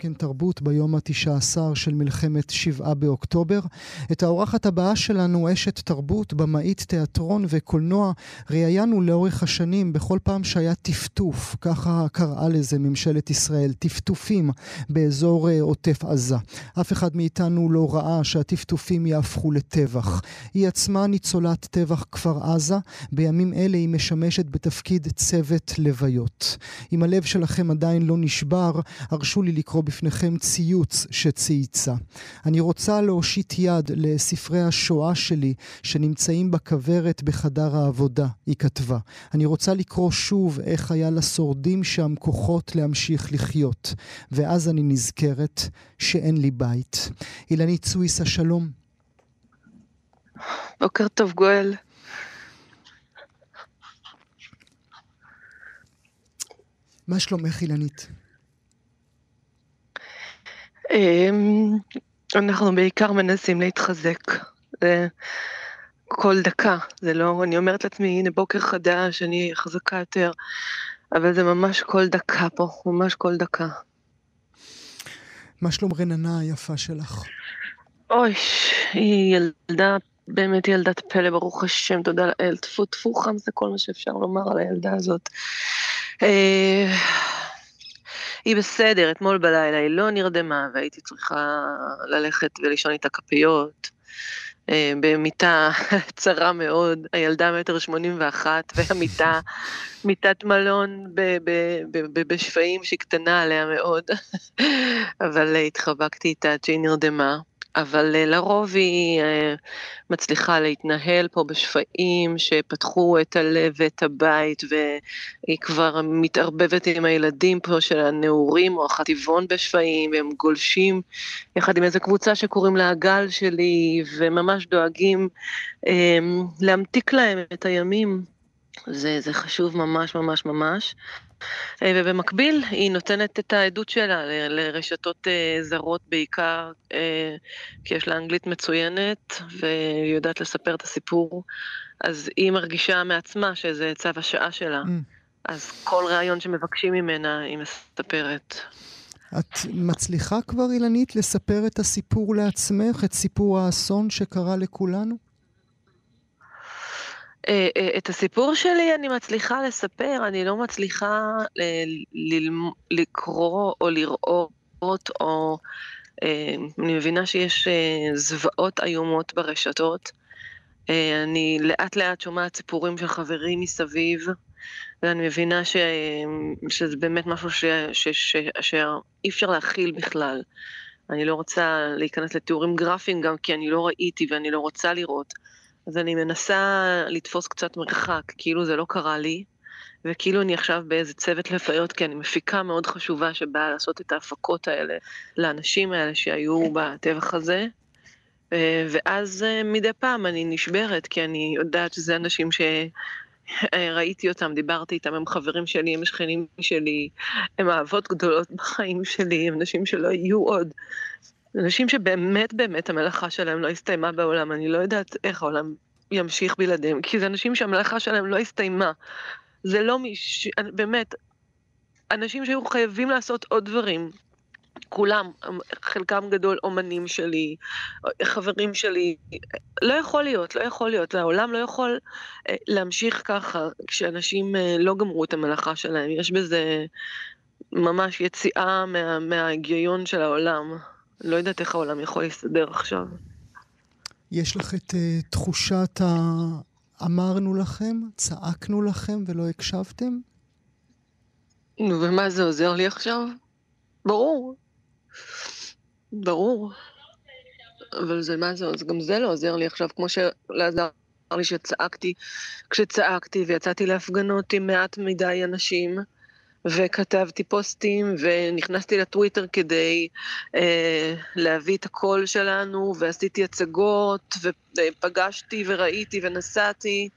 כן תרבות ביום התשע עשר של מלחמת שבעה באוקטובר. את האורחת הבאה שלנו, אשת תרבות, במאית תיאטרון וקולנוע, ראיינו לאורך השנים בכל פעם שהיה טפטוף, ככה קראה לזה ממשלת ישראל, טפטופים באזור אה, עוטף עזה. אף אחד מאיתנו לא ראה שהטפטופים יהפכו לטבח. היא עצמה ניצולת טבח כפר עזה, בימים אלה היא משמשת בתפקיד צוות לוויות. אם הלב שלכם עדיין לא נשבר, הרשו לי לקרוא בפניכם ציוץ שצייצה. אני רוצה להושיט יד לספרי השואה שלי שנמצאים בכוורת בחדר העבודה, היא כתבה. אני רוצה לקרוא שוב איך היה לשורדים שם כוחות להמשיך לחיות. ואז אני נזכרת שאין לי בית. אילנית סוויסה, שלום. בוקר טוב, גואל. מה שלומך, אילנית? אמ, אנחנו בעיקר מנסים להתחזק. כל דקה, זה לא, אני אומרת לעצמי, הנה בוקר חדש, אני חזקה יותר, אבל זה ממש כל דקה פה, ממש כל דקה. מה שלום רננה היפה שלך? אוי, היא ילדה, באמת ילדת פלא, ברוך השם, תודה לאל, טפו טפו חם זה כל מה שאפשר לומר על הילדה הזאת. אה, היא בסדר, אתמול בלילה היא לא נרדמה והייתי צריכה ללכת ולישון איתה כפיות. אה, במיטה צרה מאוד, הילדה מטר שמונים ואחת, והמיטה, מיטת מלון בשפיים שהיא קטנה עליה מאוד, אבל התחבקתי איתה עד שהיא נרדמה. אבל אה, לרוב היא אה, מצליחה להתנהל פה בשפעים שפתחו את הלב ואת הבית, והיא כבר מתערבבת עם הילדים פה של הנעורים או החטיבון בשפעים, והם גולשים יחד עם איזו קבוצה שקוראים לה הגל שלי, וממש דואגים אה, להמתיק להם את הימים. זה, זה חשוב ממש ממש ממש. אה, ובמקביל היא נותנת את העדות שלה לרשתות אה, זרות בעיקר, אה, כי יש לה אנגלית מצוינת והיא יודעת לספר את הסיפור, אז היא מרגישה מעצמה שזה צו השעה שלה. Mm. אז כל ראיון שמבקשים ממנה היא מספרת. את מצליחה כבר, אילנית, לספר את הסיפור לעצמך, את סיפור האסון שקרה לכולנו? אה, אה, את הסיפור שלי אני מצליחה לספר, אני לא מצליחה אה, לקרוא או לראות, או אני מבינה שיש זוועות איומות ברשתות. אני לאט לאט שומעת סיפורים של חברים מסביב, ואני מבינה ש, שזה באמת משהו ש, ש, ש, שאי אפשר להכיל בכלל. אני לא רוצה להיכנס לתיאורים גרפיים גם כי אני לא ראיתי ואני לא רוצה לראות. אז אני מנסה לתפוס קצת מרחק, כאילו זה לא קרה לי, וכאילו אני עכשיו באיזה צוות לפיות, כי אני מפיקה מאוד חשובה שבאה לעשות את ההפקות האלה לאנשים האלה שהיו בטבח הזה. אה, ואז אה, מדי פעם אני נשברת, כי אני יודעת שזה אנשים שראיתי אותם, דיברתי איתם, הם חברים שלי, הם שכנים שלי, הם אהבות גדולות בחיים שלי, הם אנשים שלא יהיו עוד. אנשים שבאמת באמת המלאכה שלהם לא הסתיימה בעולם, אני לא יודעת איך העולם ימשיך בלעדיהם, כי זה אנשים שהמלאכה שלהם לא הסתיימה. זה לא מיש... באמת, אנשים שהיו חייבים לעשות עוד דברים. כולם, חלקם גדול אומנים שלי, חברים שלי, לא יכול להיות, לא יכול להיות, העולם לא יכול אה, להמשיך ככה כשאנשים אה, לא גמרו את המלאכה שלהם, יש בזה ממש יציאה מה, מההיגיון של העולם. לא יודעת איך העולם יכול להסתדר עכשיו. יש לך את uh, תחושת ה... אמרנו לכם, צעקנו לכם ולא הקשבתם? נו, ומה זה עוזר לי עכשיו? ברור. ברור. אבל זה מה זה, אז גם זה לא עוזר לי עכשיו, כמו שלעזר לי שצעקתי, כשצעקתי ויצאתי להפגנות עם מעט מדי אנשים. וכתבתי פוסטים ונכנסתי לטוויטר כדי אה, להביא את הקול שלנו ועשיתי הצגות ופגשתי וראיתי ונסעתי.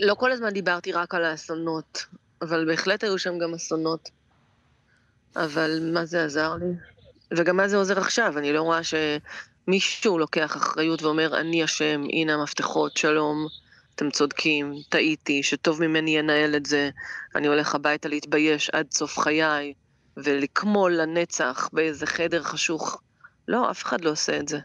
לא כל הזמן דיברתי רק על האסונות, אבל בהחלט היו שם גם אסונות. אבל מה זה עזר לי? וגם מה זה עוזר עכשיו? אני לא רואה שמישהו לוקח אחריות ואומר, אני אשם, הנה המפתחות, שלום. אתם צודקים, טעיתי, שטוב ממני ינהל את זה, אני הולך הביתה להתבייש עד סוף חיי, ולקמול לנצח באיזה חדר חשוך. לא, אף אחד לא עושה את זה.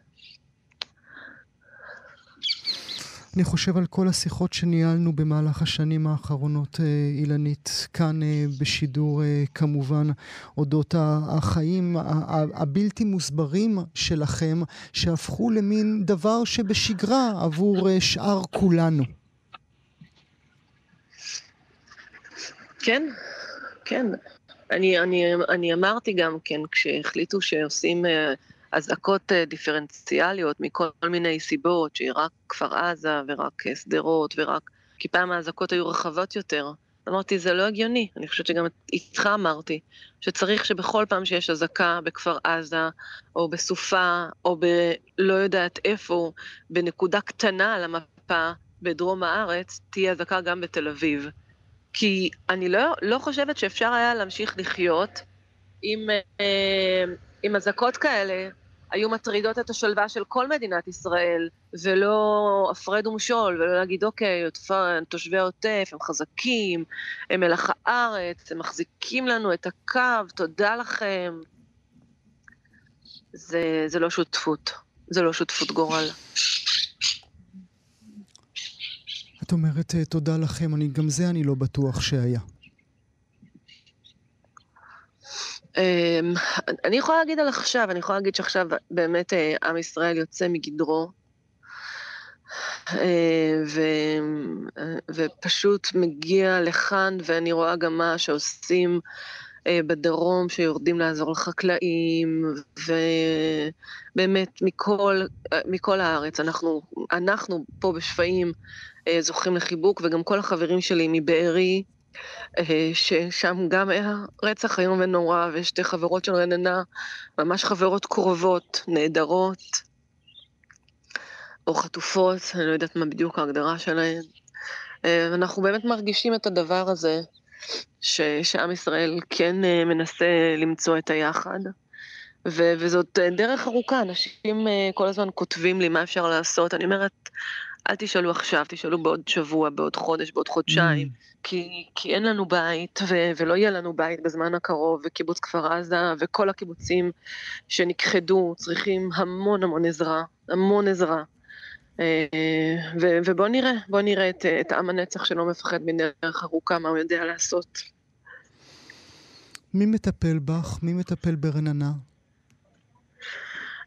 אני חושב על כל השיחות שניהלנו במהלך השנים האחרונות, אה, אילנית, כאן אה, בשידור אה, כמובן, אודות החיים הבלתי מוסברים שלכם, שהפכו למין דבר שבשגרה עבור שאר כולנו. כן, כן. אני, אני, אני אמרתי גם כן, כשהחליטו שעושים אזעקות אה, דיפרנציאליות מכל מיני סיבות, שהיא רק כפר עזה ורק אה, שדרות ורק... כי פעם האזעקות היו רחבות יותר. אמרתי, זה לא הגיוני. אני חושבת שגם איתך אמרתי, שצריך שבכל פעם שיש אזעקה בכפר עזה, או בסופה, או בלא יודעת איפה, בנקודה קטנה על המפה בדרום הארץ, תהיה אזעקה גם בתל אביב. כי אני לא, לא חושבת שאפשר היה להמשיך לחיות עם, אה, עם אזעקות כאלה היו מטרידות את השלווה של כל מדינת ישראל, ולא הפרד ומשול, ולא להגיד, אוקיי, תושבי העוטף, הם חזקים, הם מלח הארץ, הם מחזיקים לנו את הקו, תודה לכם. זה, זה לא שותפות, זה לא שותפות גורל. את אומרת תודה לכם, אני, גם זה אני לא בטוח שהיה. אמ, אני יכולה להגיד על עכשיו, אני יכולה להגיד שעכשיו באמת אה, עם ישראל יוצא מגדרו, אה, ו, אה, ופשוט מגיע לכאן, ואני רואה גם מה שעושים בדרום, שיורדים לעזור לחקלאים, ובאמת מכל, מכל הארץ. אנחנו, אנחנו פה בשפיים זוכים לחיבוק, וגם כל החברים שלי מבארי, אה, ששם גם היה רצח איום ונורא, ושתי חברות של רננה, ממש חברות קרובות, נהדרות, או חטופות, אני לא יודעת מה בדיוק ההגדרה שלהן. אה, אנחנו באמת מרגישים את הדבר הזה, ש, שעם ישראל כן אה, מנסה למצוא את היחד. ו- וזאת דרך ארוכה, אנשים כל הזמן כותבים לי מה אפשר לעשות. אני אומרת, אל תשאלו עכשיו, תשאלו בעוד שבוע, בעוד חודש, בעוד חודשיים, mm. כי, כי אין לנו בית, ו, ולא יהיה לנו בית בזמן הקרוב, וקיבוץ כפר עזה, וכל הקיבוצים שנכחדו צריכים המון המון עזרה, המון עזרה. אה, ו, ובואו נראה, בואו נראה את, את עם הנצח שלא מפחד מדרך ארוכה, מה הוא יודע לעשות. מי מטפל בך? מי מטפל ברננה?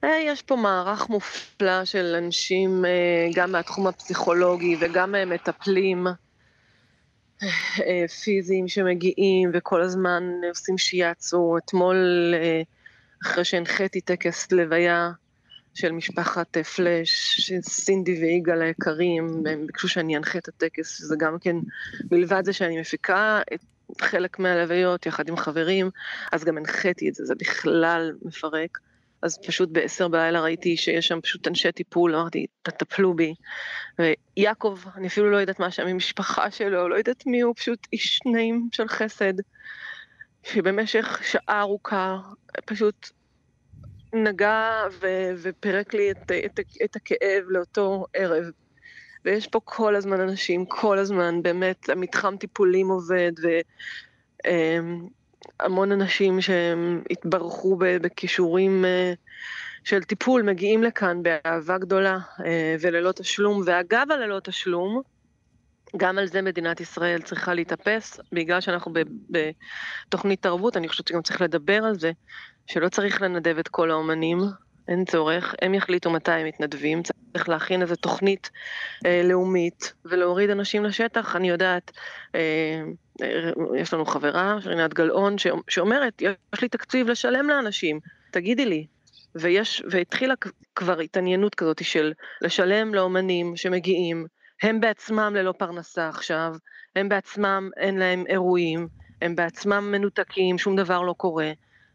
אה, יש פה מערך מופלא של אנשים, אה, גם מהתחום הפסיכולוגי וגם אה, מטפלים פיזיים שמגיעים וכל הזמן עושים שיאצו. אתמול, אחרי שהנחיתי טקס לוויה של משפחת פלאש, סינדי ויגאל היקרים, הם ביקשו שאני אנחה את הטקס, זה גם כן, מלבד זה שאני מפיקה את חלק מהלוויות יחד עם חברים, אז גם הנחיתי את זה, זה בכלל מפרק. אז פשוט בעשר בלילה ראיתי שיש שם פשוט אנשי טיפול, אמרתי, תטפלו בי. ויעקב, אני אפילו לא יודעת מה שם עם משפחה שלו, לא יודעת מי הוא, פשוט איש נעים של חסד, שבמשך שעה ארוכה פשוט נגע ו- ופירק לי את, את, את הכאב לאותו ערב. ויש פה כל הזמן אנשים, כל הזמן, באמת, המתחם טיפולים עובד, ו... המון אנשים שהם התברכו בכישורים אה, של טיפול, מגיעים לכאן באהבה גדולה אה, וללא תשלום. ואגב הללא תשלום, גם על זה מדינת ישראל צריכה להתאפס, בגלל שאנחנו בתוכנית תרבות, אני חושבת שגם צריך לדבר על זה, שלא צריך לנדב את כל האומנים, אין צורך, הם יחליטו מתי הם מתנדבים, צריך להכין איזו תוכנית אה, לאומית ולהוריד אנשים לשטח, אני יודעת, אה, יש לנו חברה, רינת גלאון, שאומרת, יש לי תקציב לשלם לאנשים, תגידי לי. ויש, והתחילה כבר התעניינות כזאת של לשלם לאומנים שמגיעים, הם בעצמם ללא פרנסה עכשיו, הם בעצמם אין להם אירועים, הם בעצמם מנותקים, שום דבר לא קורה.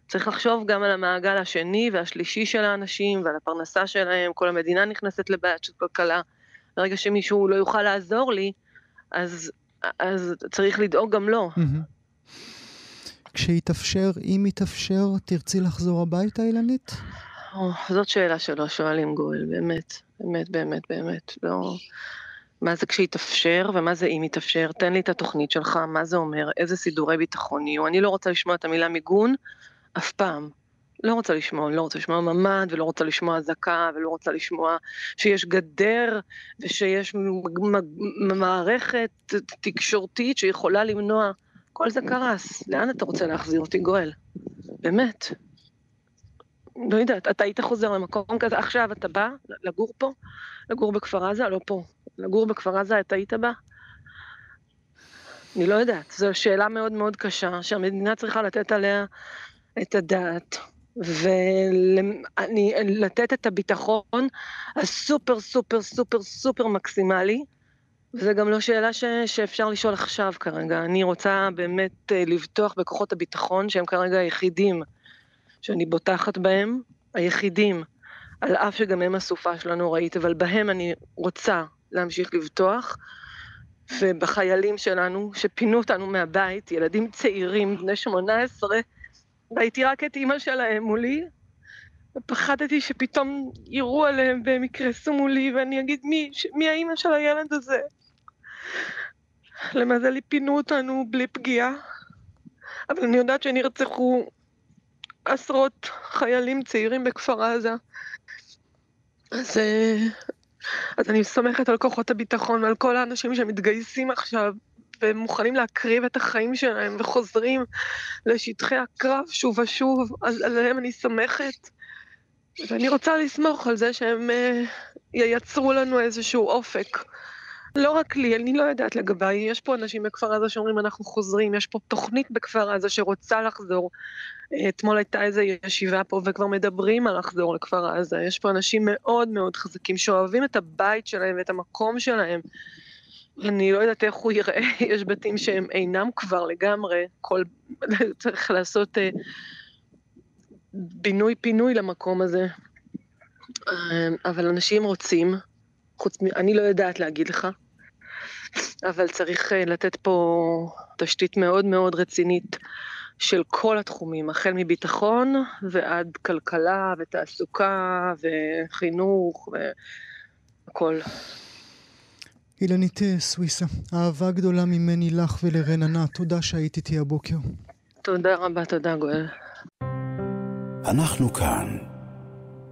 צריך לחשוב גם על המעגל השני והשלישי של האנשים ועל הפרנסה שלהם, כל המדינה נכנסת לבעיית של כלכלה. ברגע שמישהו לא יוכל לעזור לי, אז, אז צריך לדאוג גם לו. כשיתאפשר, אם יתאפשר, תרצי לחזור הביתה, אילנית? או, זאת שאלה שלא שואלים גואל, באמת, באמת, באמת, באמת. לא, מה זה כשיתאפשר ומה זה אם יתאפשר, תן לי את התוכנית שלך, מה זה אומר, איזה סידורי ביטחון יהיו. אני לא רוצה לשמוע את המילה מיגון אף פעם. לא רוצה לשמוע, לא רוצה לשמוע ממ"ד, ולא רוצה לשמוע אזעקה, ולא רוצה לשמוע שיש גדר, ושיש מערכת תקשורתית שיכולה למנוע. כל זה קרס. לאן אתה רוצה להחזיר אותי, גואל? באמת. לא יודעת, אתה היית חוזר למקום כזה, עכשיו אתה בא לגור פה? לגור בכפר עזה? לא פה. לגור בכפר עזה, אתה היית בא? אני לא יודעת, זו שאלה מאוד מאוד קשה, שהמדינה צריכה לתת עליה את הדעת. ולתת את הביטחון הסופר סופר סופר סופר מקסימלי. וזו גם לא שאלה ש, שאפשר לשאול עכשיו כרגע. אני רוצה באמת אה, לבטוח בכוחות הביטחון שהם כרגע היחידים שאני בוטחת בהם, היחידים, על אף שגם הם הסופה שלנו נוראית, אבל בהם אני רוצה להמשיך לבטוח, ובחיילים שלנו שפינו אותנו מהבית, ילדים צעירים, בני 18, ראיתי רק את אימא שלהם מולי, ופחדתי שפתאום יירו עליהם והם יקרסו מולי, ואני אגיד, מי, מי האימא של הילד הזה? למזלי פינו אותנו בלי פגיעה, אבל אני יודעת שנרצחו עשרות חיילים צעירים בכפר עזה. אז, אה, אז אני סומכת על כוחות הביטחון ועל כל האנשים שמתגייסים עכשיו והם מוכנים להקריב את החיים שלהם וחוזרים לשטחי הקרב שוב ושוב, אז עליהם אני סומכת. ואני רוצה לסמוך על זה שהם uh, ייצרו לנו איזשהו אופק. לא רק לי, אני לא יודעת לגביי, יש פה אנשים בכפר עזה שאומרים אנחנו חוזרים, יש פה תוכנית בכפר עזה שרוצה לחזור. אתמול הייתה איזו ישיבה פה וכבר מדברים על לחזור לכפר עזה, יש פה אנשים מאוד מאוד חזקים שאוהבים את הבית שלהם ואת המקום שלהם. אני לא יודעת איך הוא ייראה, יש בתים שהם אינם כבר לגמרי, כל... צריך לעשות uh, בינוי-פינוי למקום הזה. Uh, אבל אנשים רוצים, חוץ מ... אני לא יודעת להגיד לך, אבל צריך uh, לתת פה תשתית מאוד מאוד רצינית של כל התחומים, החל מביטחון ועד כלכלה ותעסוקה וחינוך והכל. אילנית סוויסה, אהבה גדולה ממני לך ולרננה, תודה שהיית איתי הבוקר. תודה רבה, תודה גואל. אנחנו כאן.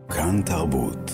כאן תרבות.